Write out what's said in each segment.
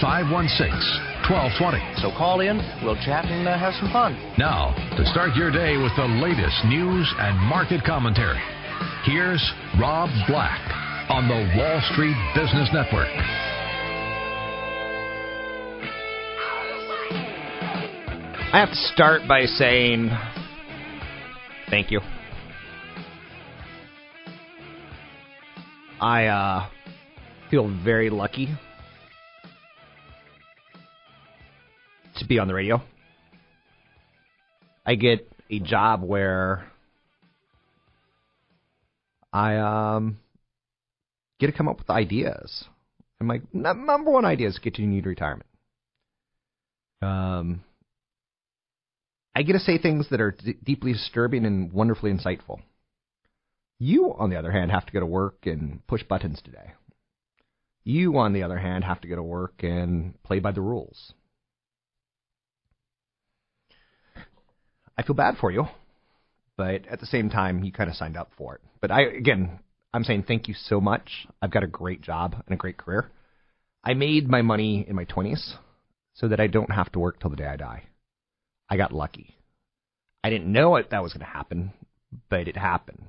516 1220. So call in, we'll chat and uh, have some fun. Now, to start your day with the latest news and market commentary, here's Rob Black on the Wall Street Business Network. I have to start by saying thank you. I uh, feel very lucky to be on the radio. I get a job where I um, get to come up with ideas. And my number one idea is get you need retirement. Um, I get to say things that are d- deeply disturbing and wonderfully insightful. You, on the other hand, have to go to work and push buttons today. You, on the other hand, have to go to work and play by the rules. I feel bad for you, but at the same time, you kind of signed up for it. But I, again, I'm saying thank you so much. I've got a great job and a great career. I made my money in my 20s so that I don't have to work till the day I die. I got lucky. I didn't know it, that was going to happen, but it happened.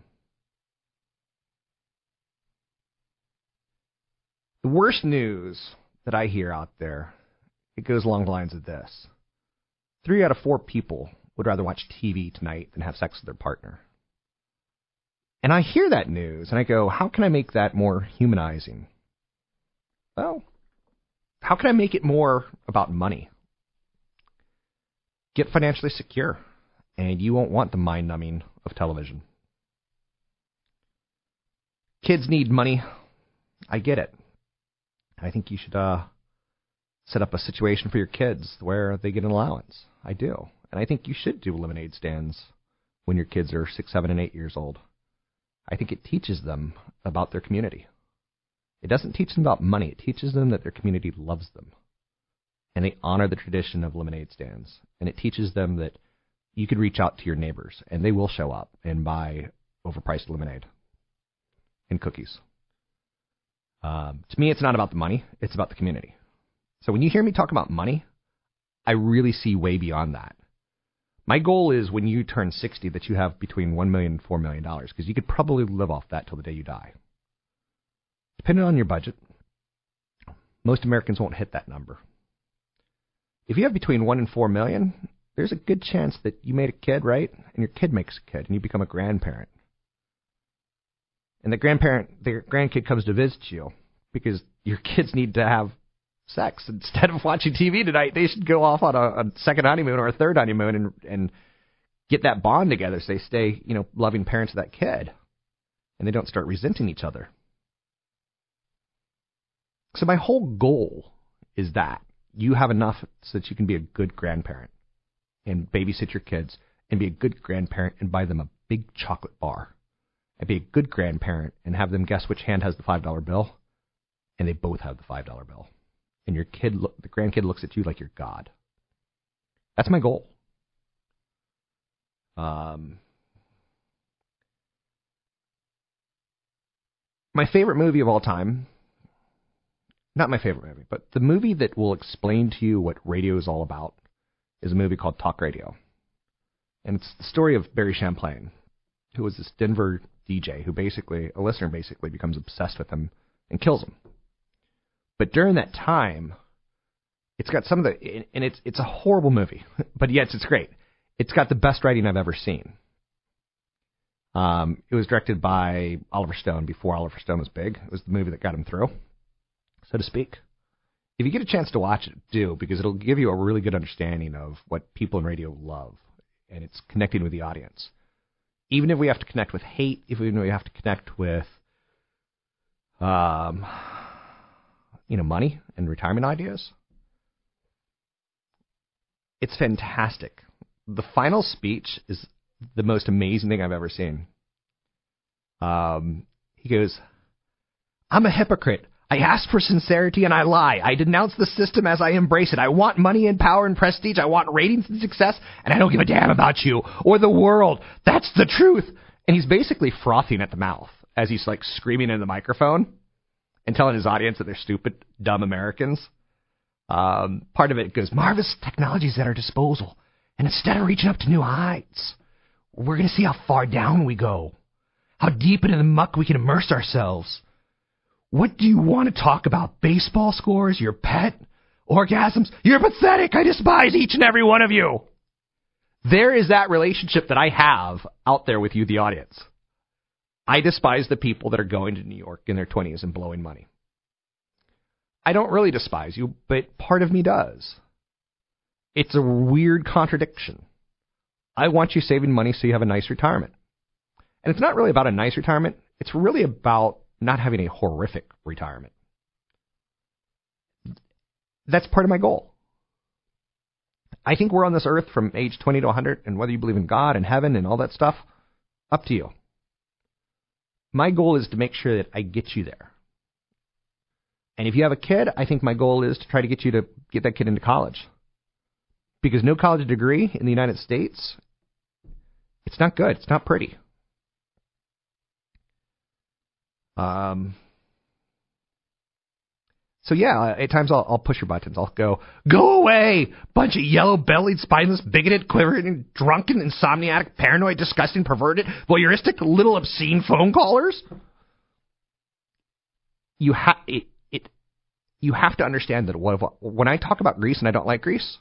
The worst news that I hear out there, it goes along the lines of this. Three out of four people would rather watch TV tonight than have sex with their partner. And I hear that news and I go, how can I make that more humanizing? Well, how can I make it more about money? Get financially secure, and you won't want the mind numbing of television. Kids need money. I get it. I think you should uh, set up a situation for your kids where they get an allowance. I do. And I think you should do lemonade stands when your kids are six, seven, and eight years old. I think it teaches them about their community. It doesn't teach them about money, it teaches them that their community loves them. And they honor the tradition of lemonade stands. And it teaches them that you could reach out to your neighbors and they will show up and buy overpriced lemonade and cookies. Um, to me, it's not about the money, it's about the community. So when you hear me talk about money, I really see way beyond that. My goal is when you turn 60 that you have between $1 million and $4 million because you could probably live off that till the day you die. Depending on your budget, most Americans won't hit that number. If you have between 1 and 4 million, there's a good chance that you made a kid, right? And your kid makes a kid and you become a grandparent. And the grandparent, the grandkid comes to visit you because your kids need to have sex instead of watching TV tonight. They should go off on a, a second honeymoon or a third honeymoon and and get that bond together so they stay, you know, loving parents of that kid, and they don't start resenting each other. So my whole goal is that you have enough so that you can be a good grandparent and babysit your kids and be a good grandparent and buy them a big chocolate bar and be a good grandparent and have them guess which hand has the five dollar bill and they both have the five dollar bill and your kid, the grandkid, looks at you like you're God. That's my goal. Um, my favorite movie of all time not my favorite movie, but the movie that will explain to you what radio is all about is a movie called Talk Radio. And it's the story of Barry Champlain, who was this Denver DJ who basically, a listener basically becomes obsessed with him and kills him. But during that time, it's got some of the, and it's it's a horrible movie, but yes, it's great. It's got the best writing I've ever seen. Um, it was directed by Oliver Stone before Oliver Stone was big. It was the movie that got him through, so to speak. If you get a chance to watch it, do because it'll give you a really good understanding of what people in radio love, and it's connecting with the audience. Even if we have to connect with hate, even if we have to connect with, um, you know, money and retirement ideas, it's fantastic. The final speech is the most amazing thing I've ever seen. Um, he goes, I'm a hypocrite. I ask for sincerity and I lie. I denounce the system as I embrace it. I want money and power and prestige. I want ratings and success, and I don't give a damn about you or the world. That's the truth. And he's basically frothing at the mouth as he's like screaming in the microphone and telling his audience that they're stupid, dumb Americans. Um, part of it goes, marvelous technologies at our disposal. And instead of reaching up to new heights, we're going to see how far down we go, how deep into the muck we can immerse ourselves. What do you want to talk about? Baseball scores? Your pet? Orgasms? You're pathetic. I despise each and every one of you. There is that relationship that I have out there with you, the audience. I despise the people that are going to New York in their 20s and blowing money. I don't really despise you, but part of me does. It's a weird contradiction. I want you saving money so you have a nice retirement. And it's not really about a nice retirement, it's really about not having a horrific retirement. That's part of my goal. I think we're on this earth from age 20 to 100, and whether you believe in God and heaven and all that stuff, up to you. My goal is to make sure that I get you there. And if you have a kid, I think my goal is to try to get you to get that kid into college. Because no college degree in the United States, it's not good. It's not pretty. Um, so yeah, uh, at times I'll, I'll push your buttons. I'll go, go away, bunch of yellow-bellied, spineless, bigoted, quivering, drunken, insomniatic, paranoid, disgusting, perverted, voyeuristic, little obscene phone callers. You have it, it. You have to understand that what, when I talk about Greece and I don't like Greece,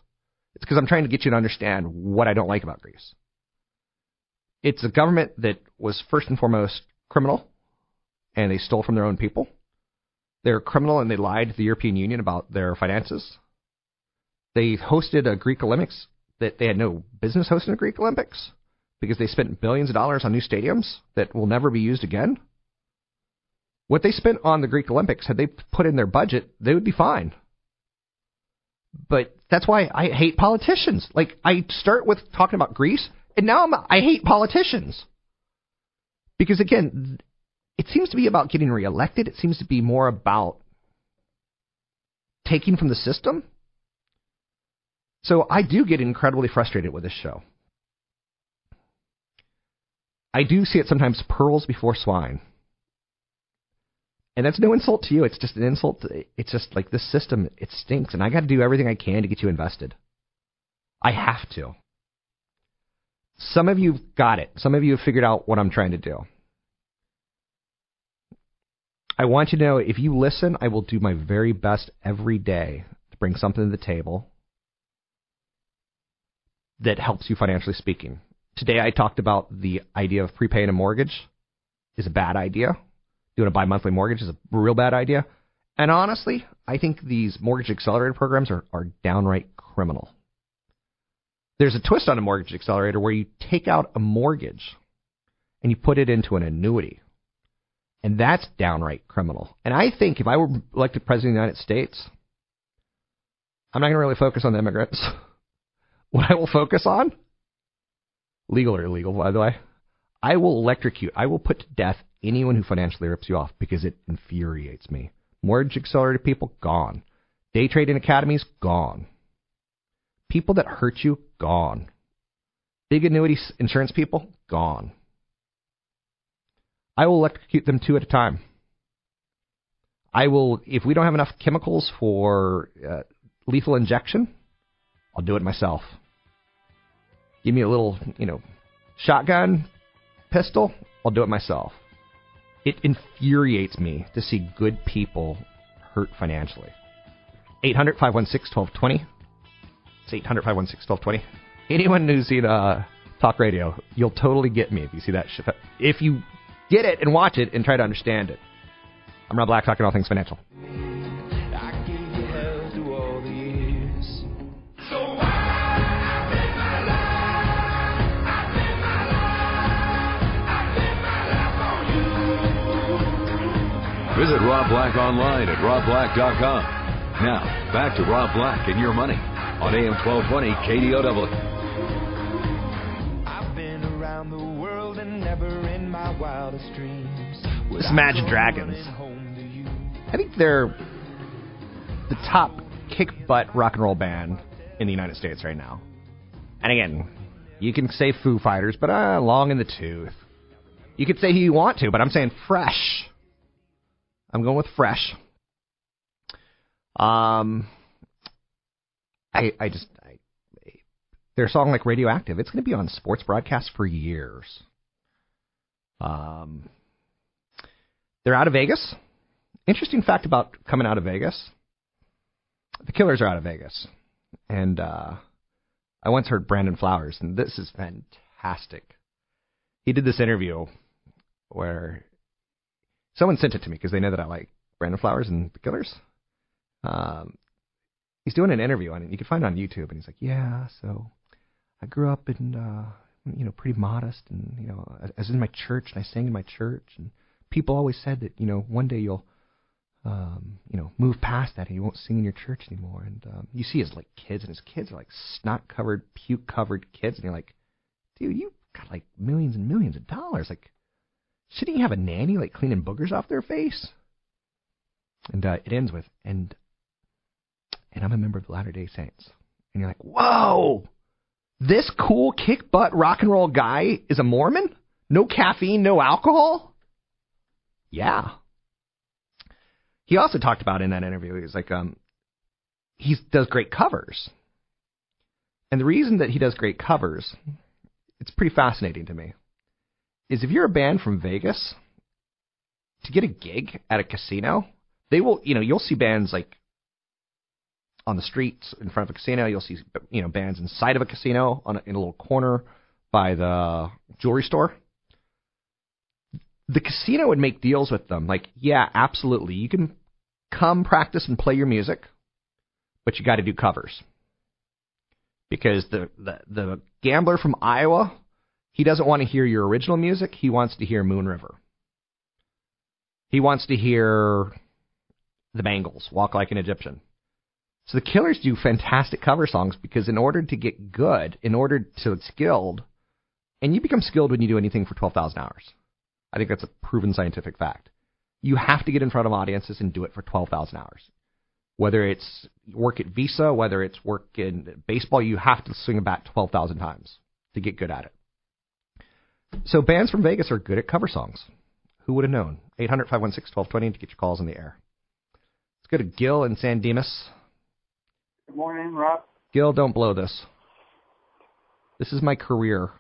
it's because I'm trying to get you to understand what I don't like about Greece. It's a government that was first and foremost criminal, and they stole from their own people. They're criminal and they lied to the European Union about their finances. They hosted a Greek Olympics that they had no business hosting a Greek Olympics because they spent billions of dollars on new stadiums that will never be used again. What they spent on the Greek Olympics, had they put in their budget, they would be fine. But that's why I hate politicians. Like I start with talking about Greece, and now I'm, I hate politicians because again, it seems to be about getting reelected. It seems to be more about taking from the system. So I do get incredibly frustrated with this show. I do see it sometimes pearls before swine. And that's no insult to you. It's just an insult. It's just like this system, it stinks. And I got to do everything I can to get you invested. I have to. Some of you got it. Some of you have figured out what I'm trying to do. I want you to know if you listen, I will do my very best every day to bring something to the table that helps you financially speaking. Today I talked about the idea of prepaying a mortgage is a bad idea. Doing a bi monthly mortgage is a real bad idea. And honestly, I think these mortgage accelerator programs are, are downright criminal. There's a twist on a mortgage accelerator where you take out a mortgage and you put it into an annuity. And that's downright criminal. And I think if I were elected president of the United States, I'm not going to really focus on the immigrants. what I will focus on, legal or illegal, by the way, I will electrocute, I will put to death anyone who financially rips you off because it infuriates me. Mortgage accelerated people, gone. Day trading academies, gone. People that hurt you, gone. Big annuity insurance people, gone. I will electrocute them two at a time. I will if we don't have enough chemicals for uh, lethal injection, I'll do it myself. Give me a little, you know, shotgun, pistol, I'll do it myself. It infuriates me to see good people hurt financially. 800 516 1220. It's 800 516 1220. Anyone who's seen uh, talk radio, you'll totally get me if you see that shit. If you get it and watch it and try to understand it. I'm Rob Black, talking all things financial. Visit Rob Black online at robblack.com. Now, back to Rob Black and your money on AM 1220 KDOW. Is Imagine Dragons. I think they're the top kick butt rock and roll band in the United States right now. And again, you can say Foo Fighters, but uh, long in the tooth. You could say who you want to, but I'm saying fresh. I'm going with fresh. Um, I I just I, their song like Radioactive. It's going to be on sports broadcasts for years. Um, they're out of Vegas. Interesting fact about coming out of Vegas. The Killers are out of Vegas, and uh, I once heard Brandon Flowers, and this is fantastic. He did this interview where someone sent it to me because they know that I like Brandon Flowers and the Killers. Um, he's doing an interview on it. You can find it on YouTube, and he's like, "Yeah, so I grew up in, uh, you know, pretty modest, and you know, I was in my church, and I sang in my church, and people always said that, you know, one day you'll, um, you know, move past that, and you won't sing in your church anymore. And um, you see his like kids, and his kids are like snot-covered, puke-covered kids, and you're like, dude, you got like millions and millions of dollars, like." Shouldn't you have a nanny like cleaning boogers off their face? And uh, it ends with, and and I'm a member of the Latter Day Saints. And you're like, whoa, this cool kick butt rock and roll guy is a Mormon? No caffeine, no alcohol? Yeah. He also talked about in that interview, he was like, um, he does great covers. And the reason that he does great covers, it's pretty fascinating to me is if you're a band from Vegas, to get a gig at a casino, they will, you know, you'll see bands like on the streets in front of a casino. You'll see, you know, bands inside of a casino on a, in a little corner by the jewelry store. The casino would make deals with them, like, yeah, absolutely, you can come practice and play your music, but you got to do covers because the, the the gambler from Iowa he doesn't want to hear your original music. He wants to hear Moon River. He wants to hear the Bangles, Walk Like an Egyptian. So the Killers do fantastic cover songs because in order to get good, in order to get skilled, and you become skilled when you do anything for 12,000 hours. I think that's a proven scientific fact. You have to get in front of audiences and do it for 12,000 hours. Whether it's work at Visa, whether it's work in baseball, you have to swing a bat 12,000 times to get good at it. So bands from Vegas are good at cover songs. Who would have known? 800 516 1220 to get your calls in the air. Let's go to Gil and San Dimas. Good morning, Rob. Gil, don't blow this. This is my career.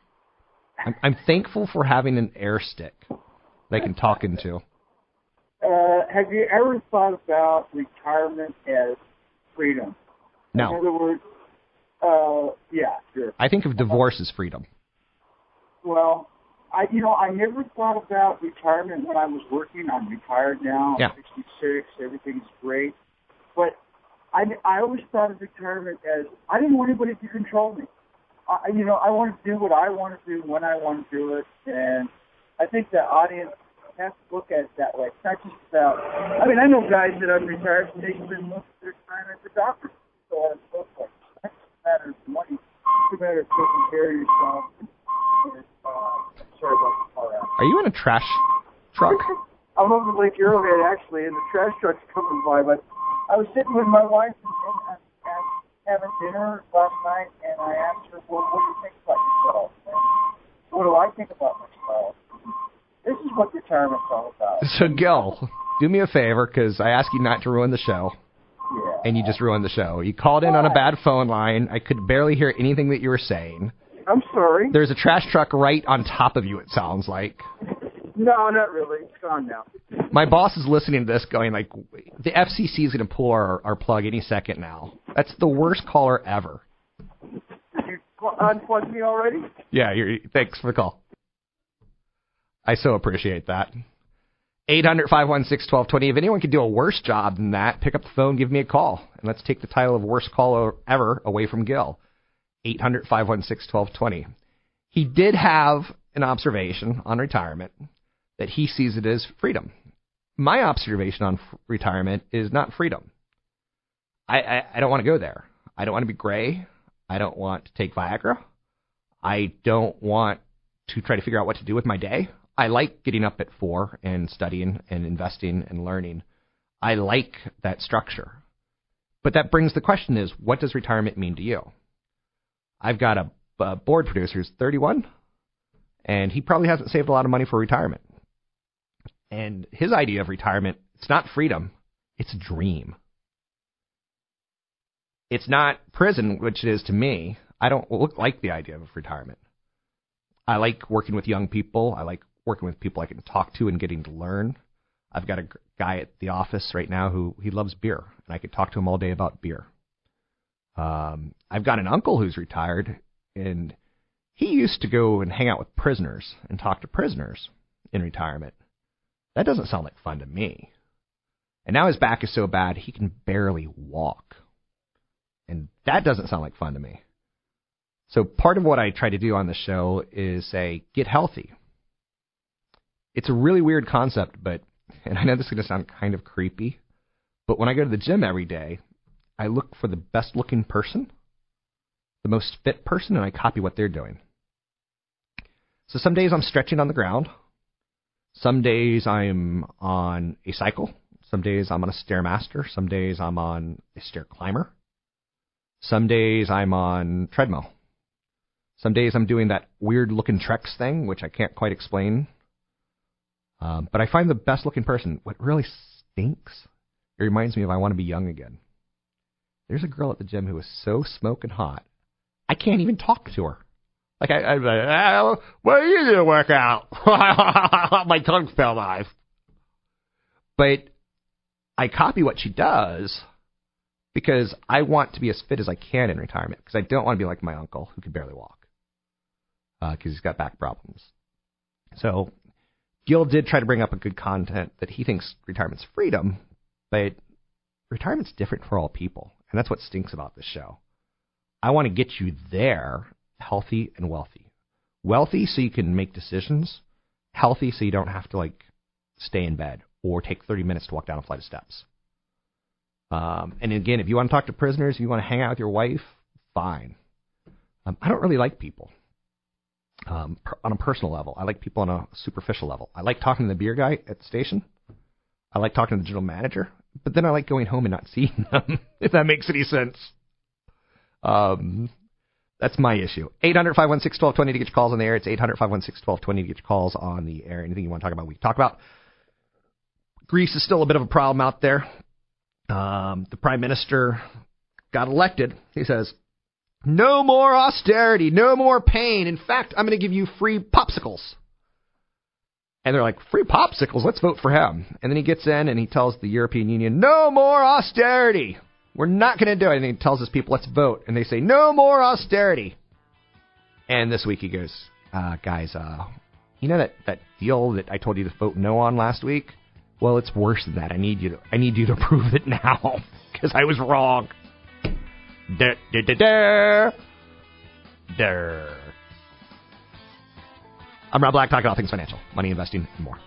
I'm, I'm thankful for having an air stick that I can talk into. Uh, have you ever thought about retirement as freedom? No. In other words, uh, yeah, sure. I think of divorce as freedom. Well, I you know I never thought about retirement when I was working. I'm retired now. I'm 66. Everything's great, but I I always thought of retirement as I didn't want anybody to control me. I you know I want to do what I want to do when I want to do it, and I think the audience has to look at it that way. It's not just about. I mean I know guys that have retired and they spend most of their time as a doctor, so on and so forth. It's a matter of money. It's a matter of taking care of yourself. Uh, sorry about the car accident. Are you in a trash truck? I'm over to Lake Arrowhead actually, and the trash truck's coming by. But I was sitting with my wife and, and, and having dinner last night, and I asked her, "Well, what do you think about yourself?" And what do I think about myself? This is what retirement's all about. So, Gil, do me a favor because I asked you not to ruin the show, Yeah. and you just ruined the show. You called in on a bad phone line. I could barely hear anything that you were saying. I'm sorry. There's a trash truck right on top of you. It sounds like. No, not really. It's gone now. My boss is listening to this, going like, "The FCC is going to pull our, our plug any second now." That's the worst caller ever. You pl- unplug me already? Yeah, you're, thanks for the call. I so appreciate that. 800 516 1220. If anyone could do a worse job than that, pick up the phone, give me a call, and let's take the title of worst caller ever away from Gil. 800 516 1220. He did have an observation on retirement that he sees it as freedom. My observation on f- retirement is not freedom. I, I, I don't want to go there. I don't want to be gray. I don't want to take Viagra. I don't want to try to figure out what to do with my day. I like getting up at four and studying and investing and learning. I like that structure. But that brings the question is, what does retirement mean to you? I've got a, a board producer who's 31, and he probably hasn't saved a lot of money for retirement. And his idea of retirement, it's not freedom, it's a dream. It's not prison, which it is to me. I don't look like the idea of retirement. I like working with young people. I like working with people I can talk to and getting to learn. I've got a guy at the office right now who he loves beer, and I could talk to him all day about beer. Um, I've got an uncle who's retired, and he used to go and hang out with prisoners and talk to prisoners in retirement. That doesn't sound like fun to me. And now his back is so bad he can barely walk. And that doesn't sound like fun to me. So part of what I try to do on the show is say, get healthy. It's a really weird concept, but, and I know this is going to sound kind of creepy, but when I go to the gym every day, I look for the best looking person, the most fit person, and I copy what they're doing. So some days I'm stretching on the ground. Some days I'm on a cycle. Some days I'm on a stairmaster. Some days I'm on a stair climber. Some days I'm on treadmill. Some days I'm doing that weird looking Trex thing, which I can't quite explain. Um, but I find the best looking person. What really stinks, it reminds me of I want to be young again. There's a girl at the gym who is so smoking hot, I can't even talk to her. Like I, like, ah, what are you doing to work out? My tongue fell off. But I copy what she does because I want to be as fit as I can in retirement because I don't want to be like my uncle who can barely walk because he's got back problems. So Gil did try to bring up a good content that he thinks retirement's freedom, but retirement's different for all people, and that's what stinks about this show. I want to get you there, healthy and wealthy. Wealthy so you can make decisions, healthy so you don't have to like stay in bed or take 30 minutes to walk down a flight of steps. Um, and again, if you want to talk to prisoners, if you want to hang out with your wife, fine. Um, I don't really like people um, per, on a personal level. I like people on a superficial level. I like talking to the beer guy at the station. I like talking to the general manager, but then I like going home and not seeing them, if that makes any sense. Um, that's my issue. 800 516 1220 to get your calls on the air. It's 800 516 1220 to get your calls on the air. Anything you want to talk about, we can talk about. Greece is still a bit of a problem out there. Um, the prime minister got elected. He says, no more austerity, no more pain. In fact, I'm going to give you free popsicles. And they're like, free popsicles? Let's vote for him. And then he gets in and he tells the European Union, no more austerity. We're not going to do it. And he tells his people, let's vote. And they say, no more austerity. And this week he goes, uh, guys, uh, you know that, that deal that I told you to vote no on last week? Well, it's worse than that. I need you to, I need you to prove it now because I was wrong. I'm Rob Black, talking all things financial, money, investing, and more.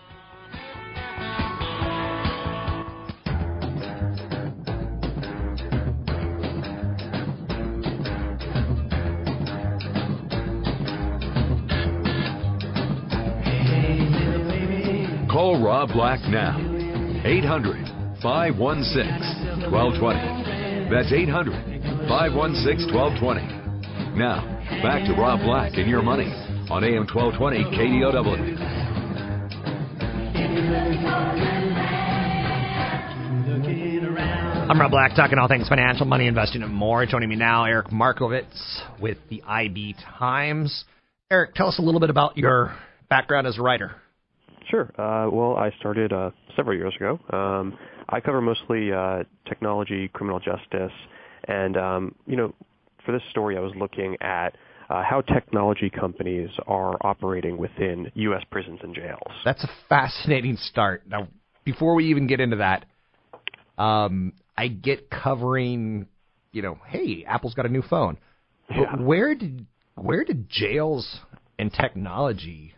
Rob Black now. 800 516 1220. That's 800 516 1220. Now, back to Rob Black and your money on AM 1220 KDOW. I'm Rob Black, talking all things financial, money, investing, and more. Joining me now, Eric Markowitz with the IB Times. Eric, tell us a little bit about your background as a writer. Sure. Uh, well, I started uh, several years ago. Um, I cover mostly uh, technology, criminal justice, and um, you know, for this story, I was looking at uh, how technology companies are operating within U.S. prisons and jails. That's a fascinating start. Now, before we even get into that, um, I get covering, you know, hey, Apple's got a new phone. Yeah. Where did where did jails and technology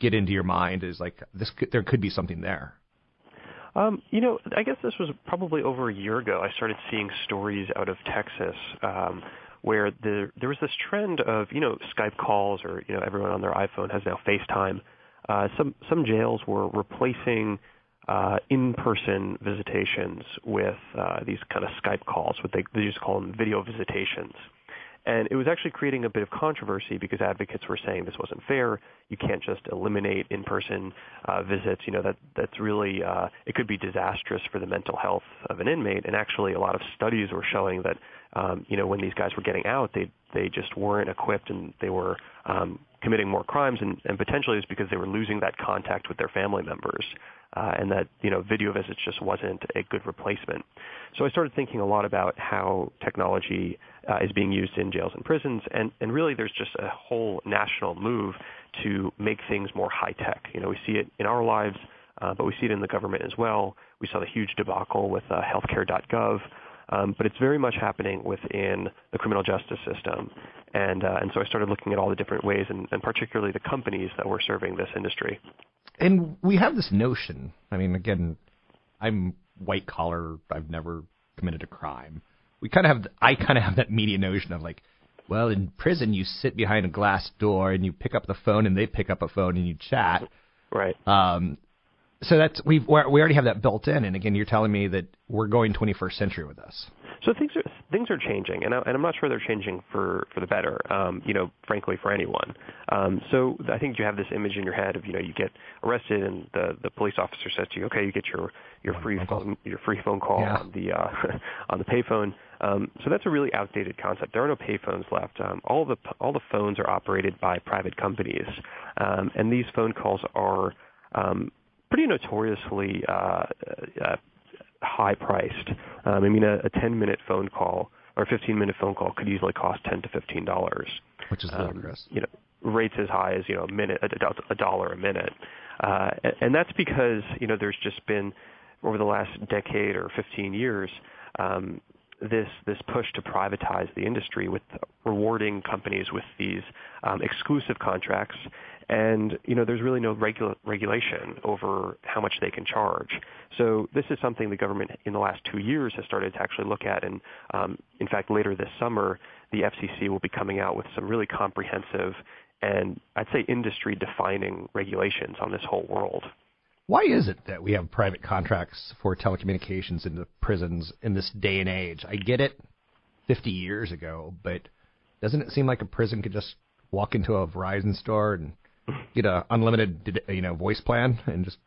get into your mind? Is like this could, there could be something there. Um, you know, I guess this was probably over a year ago. I started seeing stories out of Texas um, where there there was this trend of you know Skype calls or you know everyone on their iPhone has now FaceTime. Uh, some some jails were replacing uh, in-person visitations with uh, these kind of Skype calls, what they, they to call them video visitations. And it was actually creating a bit of controversy because advocates were saying this wasn't fair. You can't just eliminate in-person uh, visits. You know that that's really uh, it could be disastrous for the mental health of an inmate. And actually, a lot of studies were showing that um, you know when these guys were getting out, they they just weren't equipped and they were um, committing more crimes. And, and potentially it was because they were losing that contact with their family members uh, and that you know video visits just wasn't a good replacement. So I started thinking a lot about how technology uh, is being used in jails and prisons, and and really there's just a whole national move to make things more high tech. You know, we see it in our lives, uh, but we see it in the government as well. We saw the huge debacle with uh, healthcare.gov. Um, but it's very much happening within the criminal justice system, and uh, and so I started looking at all the different ways, and, and particularly the companies that were serving this industry and we have this notion. I mean, again, I'm white collar. I've never committed a crime. We kind of have. I kind of have that media notion of like, well, in prison you sit behind a glass door and you pick up the phone and they pick up a phone and you chat. Right. Um, so that's we've we already have that built in. And again, you're telling me that we're going 21st century with this. So things are things are changing, and, I, and I'm not sure they're changing for for the better. Um, you know, frankly, for anyone. Um, so I think you have this image in your head of you know you get arrested, and the the police officer says to you, okay, you get your your free phone your free phone call yeah. on the uh, on the payphone. Um, so that's a really outdated concept. There are no payphones left. Um, all the all the phones are operated by private companies, um, and these phone calls are um, notoriously uh, uh, high priced. Um, I mean, a, a 10 minute phone call or a 15 minute phone call could easily cost 10 to 15 dollars, which is ludicrous. Um, you know, rates as high as you know a minute, a, a dollar a minute, uh, and, and that's because you know there's just been over the last decade or 15 years. Um, this this push to privatize the industry with rewarding companies with these um, exclusive contracts and you know there's really no regula- regulation over how much they can charge. So this is something the government in the last two years has started to actually look at, and um, in fact later this summer the FCC will be coming out with some really comprehensive and I'd say industry-defining regulations on this whole world. Why is it that we have private contracts for telecommunications in the prisons in this day and age? I get it 50 years ago, but doesn't it seem like a prison could just walk into a Verizon store and get a unlimited you know voice plan and just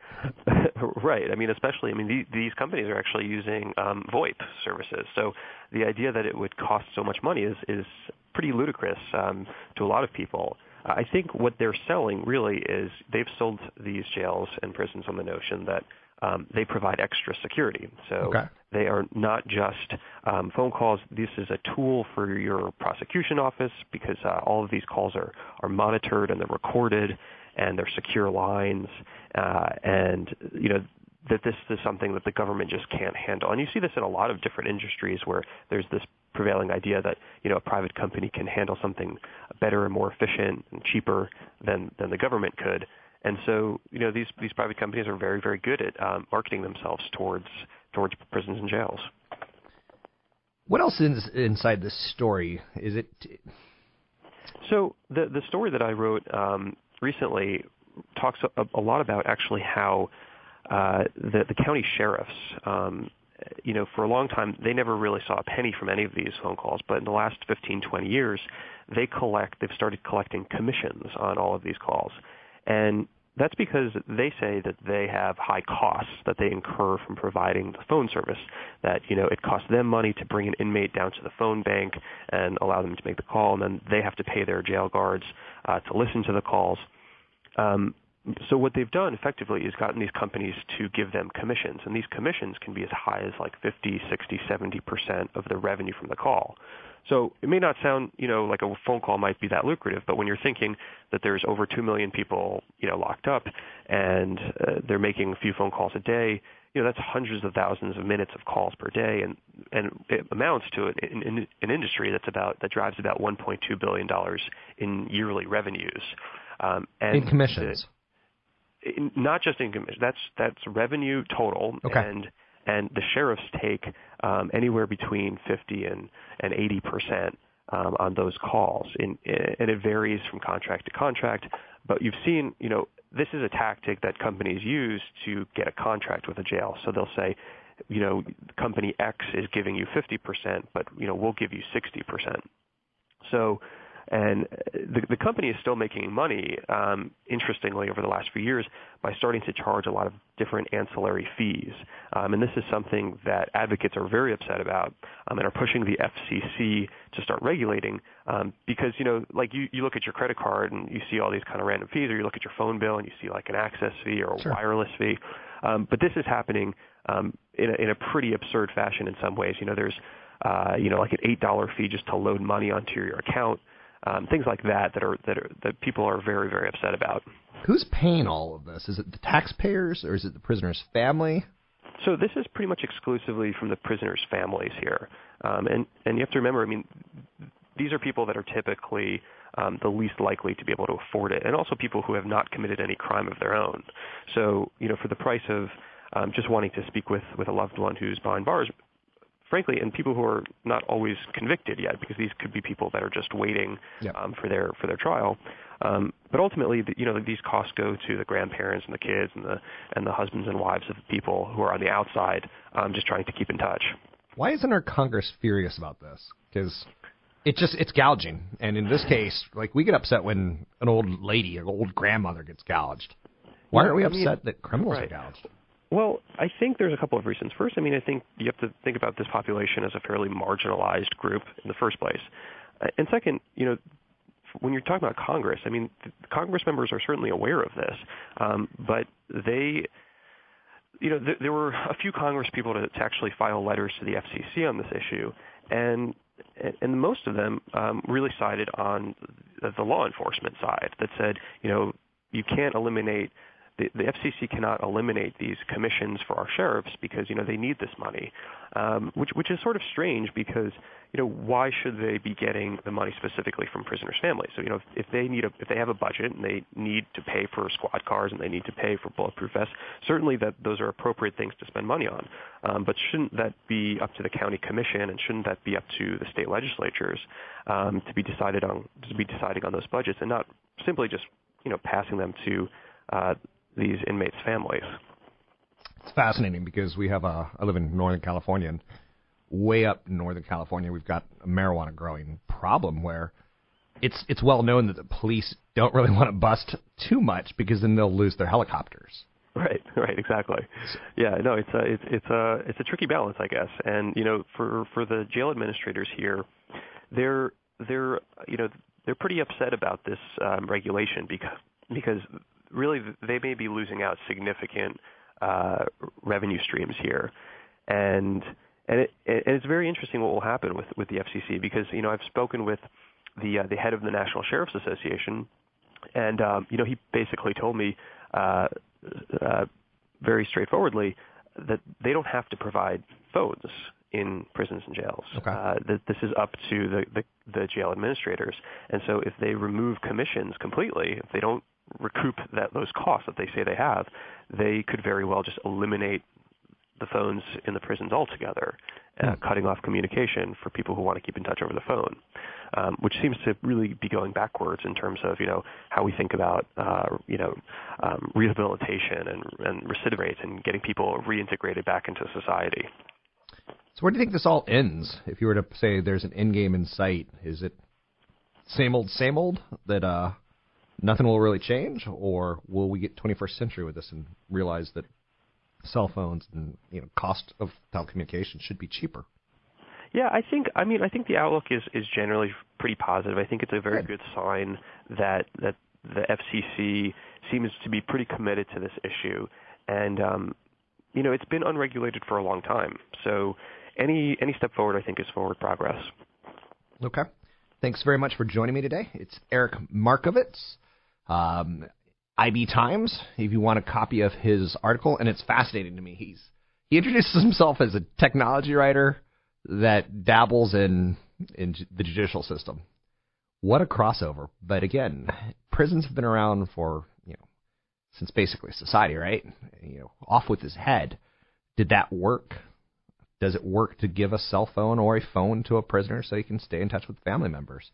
right. I mean especially i mean these, these companies are actually using um voip services. So the idea that it would cost so much money is is pretty ludicrous um to a lot of people i think what they're selling really is they've sold these jails and prisons on the notion that um, they provide extra security. So okay. they are not just um, phone calls. This is a tool for your prosecution office because uh, all of these calls are, are monitored and they're recorded and they're secure lines. Uh, and you know that this is something that the government just can't handle. And you see this in a lot of different industries where there's this prevailing idea that you know a private company can handle something better and more efficient and cheaper than than the government could. And so, you know, these these private companies are very very good at um, marketing themselves towards towards prisons and jails. What else is inside this story? Is it? So the the story that I wrote um, recently talks a, a, lot about actually how uh, the the county sheriffs. Um, you know, for a long time, they never really saw a penny from any of these phone calls. But in the last 15, 20 years, they collect. They've started collecting commissions on all of these calls. And that's because they say that they have high costs that they incur from providing the phone service. That you know it costs them money to bring an inmate down to the phone bank and allow them to make the call, and then they have to pay their jail guards uh, to listen to the calls. Um, so what they've done effectively is gotten these companies to give them commissions, and these commissions can be as high as like 50, 60, 70 percent of the revenue from the call. So it may not sound, you know, like a phone call might be that lucrative, but when you're thinking that there's over 2 million people, you know, locked up and uh, they're making a few phone calls a day, you know, that's hundreds of thousands of minutes of calls per day and and it amounts to an, in, an industry that's about that drives about 1.2 billion dollars in yearly revenues. Um, and in commissions. The, in, not just in commissions. That's that's revenue total okay. and and the sheriffs take um, anywhere between 50 and, and 80 percent um, on those calls, in, and it varies from contract to contract. But you've seen, you know, this is a tactic that companies use to get a contract with a jail. So they'll say, you know, company X is giving you 50 percent, but you know, we'll give you 60 percent. So and the, the company is still making money, um, interestingly, over the last few years by starting to charge a lot of different ancillary fees. Um, and this is something that advocates are very upset about um, and are pushing the FCC to start regulating um, because, you know, like you, you look at your credit card and you see all these kind of random fees, or you look at your phone bill and you see like an access fee or a sure. wireless fee. Um, but this is happening um, in, a, in a pretty absurd fashion in some ways. You know, there's uh, you know, like an eight dollar fee just to load money onto your account um, things like that that are that are that people are very very upset about. Who's paying all of this? Is it the taxpayers or is it the prisoner's family? So this is pretty much exclusively from the prisoners' families here, um, and and you have to remember, I mean, these are people that are typically um, the least likely to be able to afford it, and also people who have not committed any crime of their own. So you know, for the price of um, just wanting to speak with with a loved one who's behind bars, frankly, and people who are not always convicted yet, because these could be people that are just waiting um, for their for their trial. Um, but ultimately, you know, these costs go to the grandparents and the kids and the and the husbands and wives of the people who are on the outside, um, just trying to keep in touch. Why isn't our Congress furious about this? Because it just it's gouging, and in this case, like we get upset when an old lady, an old grandmother gets gouged. Why aren't we upset that criminals right. are gouged? Well, I think there's a couple of reasons. First, I mean, I think you have to think about this population as a fairly marginalized group in the first place. Uh, and second, you know, when you're talking about Congress, I mean, Congress members are certainly aware of this, um, but they, you know, th- there were a few Congress people to, to actually file letters to the FCC on this issue, and and most of them um, really sided on the law enforcement side that said, you know, you can't eliminate the, FCC cannot eliminate these commissions for our sheriffs because you know they need this money, um, which which is sort of strange because you know why should they be getting the money specifically from prisoners' families? So you know if, if they need a if they have a budget and they need to pay for squad cars and they need to pay for bulletproof vests, certainly that those are appropriate things to spend money on. Um, but shouldn't that be up to the county commission and shouldn't that be up to the state legislatures um, to be decided on to be deciding on those budgets and not simply just you know passing them to uh, these inmates' families. It's fascinating because we have a. I live in Northern California, and way up in Northern California, we've got a marijuana growing problem where it's it's well known that the police don't really want to bust too much because then they'll lose their helicopters. Right, right, exactly. Yeah, no, it's a it's it's a it's a tricky balance, I guess. And you know, for for the jail administrators here, they're they're you know they're pretty upset about this um, regulation because because really they may be losing out significant uh, revenue streams here, and and, it, and it's very interesting what will happen with with the FCC because you know I've spoken with the uh, the head of the National Sheriffs Association, and um, you know he basically told me uh, uh, very straightforwardly that they don't have to provide phones in prisons and jails. Okay. Uh, that this is up to the, the the jail administrators, and so if they remove commissions completely, if they don't recoup that those costs that they say they have, they could very well just eliminate the phones in the prisons altogether, uh, hmm. cutting off communication for people who want to keep in touch over the phone, um, which seems to really be going backwards in terms of you know how we think about uh, you know um, rehabilitation and, and recidivate rates and getting people reintegrated back into society. So where do you think this all ends? If you were to say there's an end game in sight, is it same old, same old that uh, nothing will really change, or will we get 21st century with this and realize that cell phones and you know cost of telecommunications should be cheaper? Yeah, I think I mean I think the outlook is is generally pretty positive. I think it's a very Good. good sign that that the FCC seems to be pretty committed to this issue, and um, you know it's been unregulated for a long time. So any any step forward, I think, is forward progress. Okay. Thanks very much for joining me today. It's Eric Markowitz, um, IB Times. If you want a copy of his article, and it's fascinating to me. He's he introduces himself as a technology writer that dabbles in in the judicial system. What a crossover! But again, prisons have been around for you know since basically society, right? You know, off with his head. Did that work? Does it work to give a cell phone or a phone to a prisoner so he can stay in touch with family members?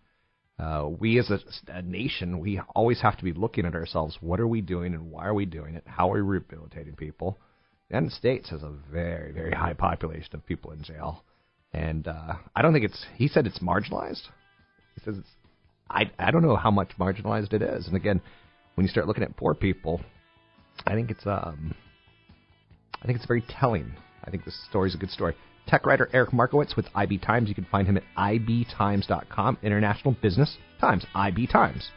Uh, we as a, a nation, we always have to be looking at ourselves. What are we doing and why are we doing it? How are we rehabilitating people? The United States has a very, very high population of people in jail. And uh, I don't think it's, he said it's marginalized. He says it's, I, I don't know how much marginalized it is. And again, when you start looking at poor people, I think it's, um, I think it's very telling. I think this story is a good story. Tech writer Eric Markowitz with IB Times. You can find him at ibtimes.com. International Business Times. IB Times.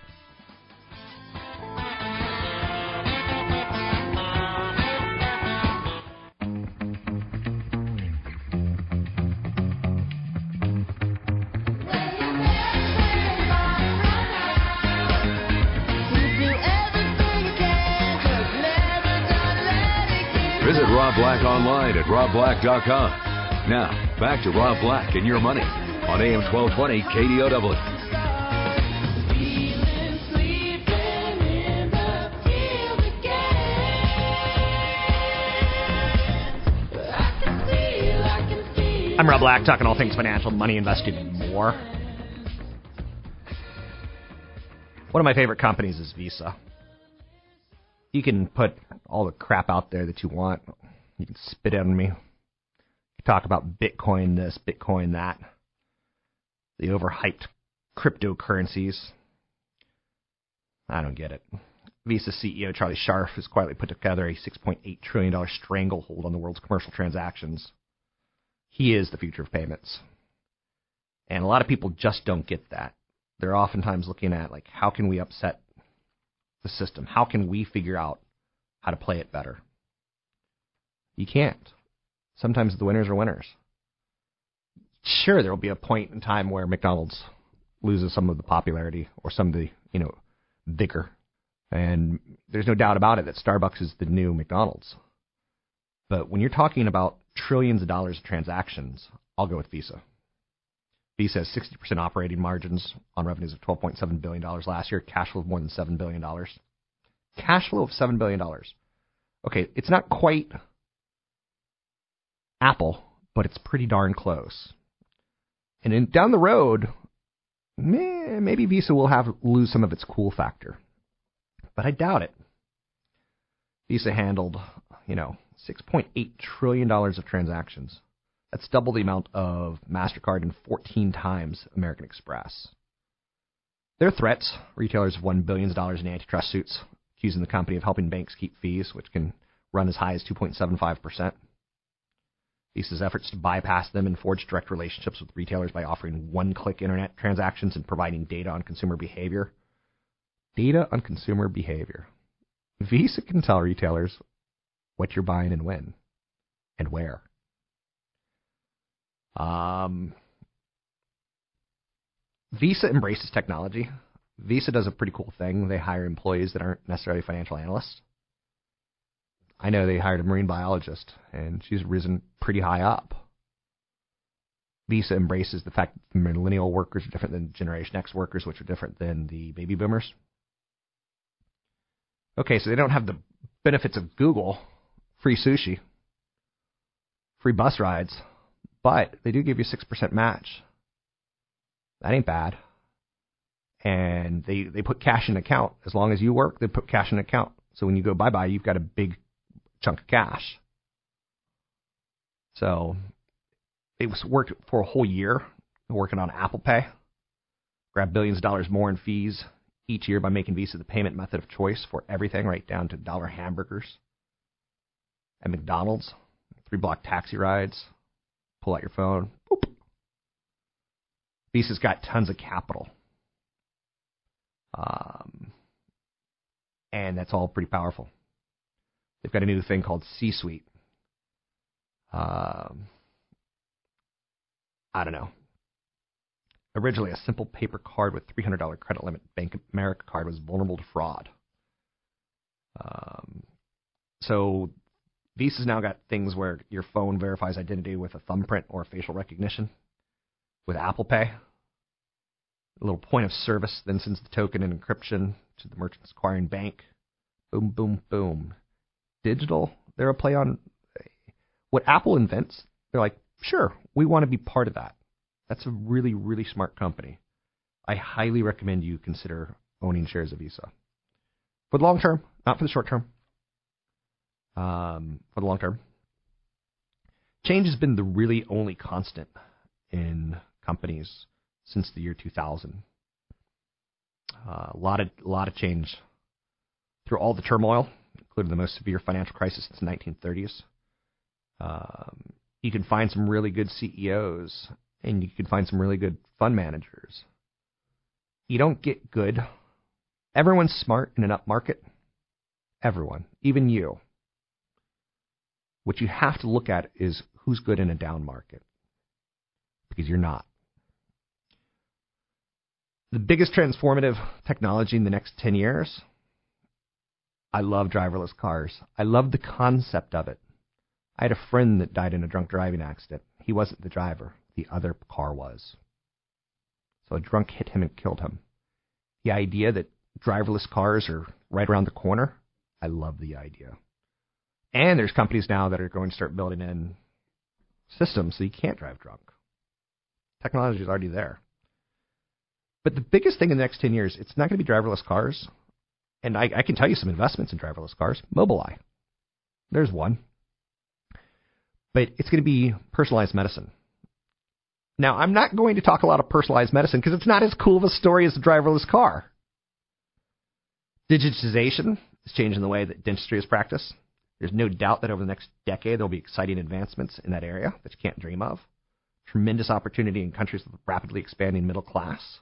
Visit Rob Black online at robblack.com. Now, back to Rob Black and your money on AM 1220 KDOW. I'm Rob Black, talking all things financial, money, investing, and more. One of my favorite companies is Visa. You can put all the crap out there that you want. You can spit on me. Talk about Bitcoin this, Bitcoin that, the overhyped cryptocurrencies. I don't get it. Visa CEO Charlie Scharf has quietly put together a $6.8 trillion stranglehold on the world's commercial transactions. He is the future of payments. And a lot of people just don't get that. They're oftentimes looking at like how can we upset the system? How can we figure out how to play it better? You can't. Sometimes the winners are winners. Sure, there will be a point in time where McDonald's loses some of the popularity or some of the, you know, vigor. And there's no doubt about it that Starbucks is the new McDonald's. But when you're talking about trillions of dollars of transactions, I'll go with Visa. Visa has 60% operating margins on revenues of $12.7 billion last year, cash flow of more than $7 billion. Cash flow of $7 billion. Okay, it's not quite Apple, but it's pretty darn close. And in, down the road, meh, maybe Visa will have lose some of its cool factor, but I doubt it. Visa handled, you know, 6.8 trillion dollars of transactions. That's double the amount of Mastercard and 14 times American Express. Their threats, retailers have won billions of dollars in antitrust suits, accusing the company of helping banks keep fees, which can run as high as 2.75 percent. Visa's efforts to bypass them and forge direct relationships with retailers by offering one click internet transactions and providing data on consumer behavior. Data on consumer behavior. Visa can tell retailers what you're buying and when and where. Um, Visa embraces technology. Visa does a pretty cool thing. They hire employees that aren't necessarily financial analysts. I know they hired a marine biologist, and she's risen pretty high up. Visa embraces the fact that millennial workers are different than Generation X workers, which are different than the baby boomers. Okay, so they don't have the benefits of Google, free sushi, free bus rides, but they do give you 6% match. That ain't bad. And they, they put cash in account. As long as you work, they put cash in account. So when you go bye bye, you've got a big chunk of cash. So it was worked for a whole year working on Apple Pay, grabbed billions of dollars more in fees each year by making Visa the payment method of choice for everything, right down to dollar hamburgers at McDonald's, three block taxi rides, pull out your phone. Boop. Visa's got tons of capital. Um, and that's all pretty powerful. They've got a new thing called C Suite. Um, I don't know. Originally, a simple paper card with $300 credit limit Bank of America card was vulnerable to fraud. Um, so Visa's now got things where your phone verifies identity with a thumbprint or facial recognition. With Apple Pay, a little point of service then sends the token and encryption to the merchant's acquiring bank. Boom, boom, boom. Digital, they're a play on what Apple invents. They're like, sure, we want to be part of that. That's a really, really smart company. I highly recommend you consider owning shares of Visa. For the long term, not for the short term. Um, for the long term. Change has been the really only constant in companies since the year 2000. Uh, a lot of a lot of change through all the turmoil, including the most severe financial crisis since the 1930s. Um, you can find some really good CEOs and you can find some really good fund managers. You don't get good. Everyone's smart in an up market. Everyone, even you. What you have to look at is who's good in a down market because you're not. The biggest transformative technology in the next 10 years I love driverless cars. I love the concept of it. I had a friend that died in a drunk driving accident. He wasn't the driver, the other car was. So a drunk hit him and killed him. The idea that driverless cars are right around the corner, I love the idea. And there's companies now that are going to start building in systems so you can't drive drunk. Technology is already there. But the biggest thing in the next 10 years, it's not going to be driverless cars. And I, I can tell you some investments in driverless cars. Mobileye. There's one. But it's going to be personalized medicine. Now, I'm not going to talk a lot of personalized medicine because it's not as cool of a story as a driverless car. Digitization is changing the way that dentistry is practiced. There's no doubt that over the next decade there will be exciting advancements in that area that you can't dream of. Tremendous opportunity in countries with a rapidly expanding middle class,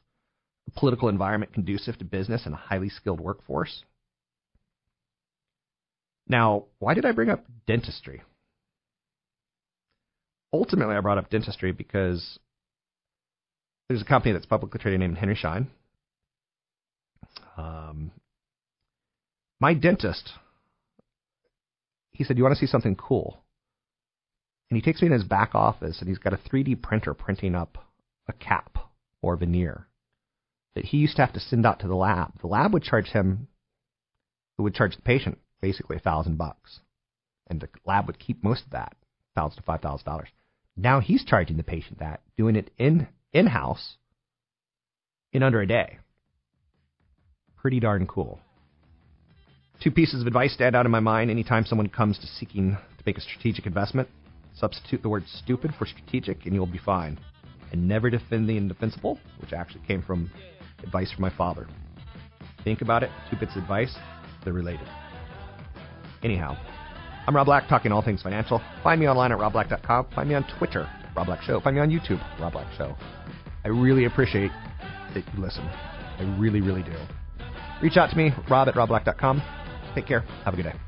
political environment conducive to business and a highly skilled workforce. Now, why did I bring up dentistry? Ultimately, I brought up dentistry because there's a company that's publicly traded named Henry Schein. Um, my dentist, he said, "You want to see something cool?" And he takes me in his back office, and he's got a 3D printer printing up a cap or veneer that he used to have to send out to the lab. The lab would charge him, it would charge the patient basically a thousand bucks, and the lab would keep most of that, thousand to five thousand dollars. Now he's charging the patient that, doing it in in house in under a day. Pretty darn cool. Two pieces of advice stand out in my mind anytime someone comes to seeking to make a strategic investment. Substitute the word stupid for strategic and you'll be fine. And never defend the indefensible, which actually came from advice from my father. Think about it, two bits of advice, they're related. Anyhow, I'm Rob Black, talking all things financial. Find me online at robblack.com. Find me on Twitter, Rob Black Show. Find me on YouTube, Rob Black Show. I really appreciate that you listen. I really, really do. Reach out to me, rob at robblack.com. Take care. Have a good day.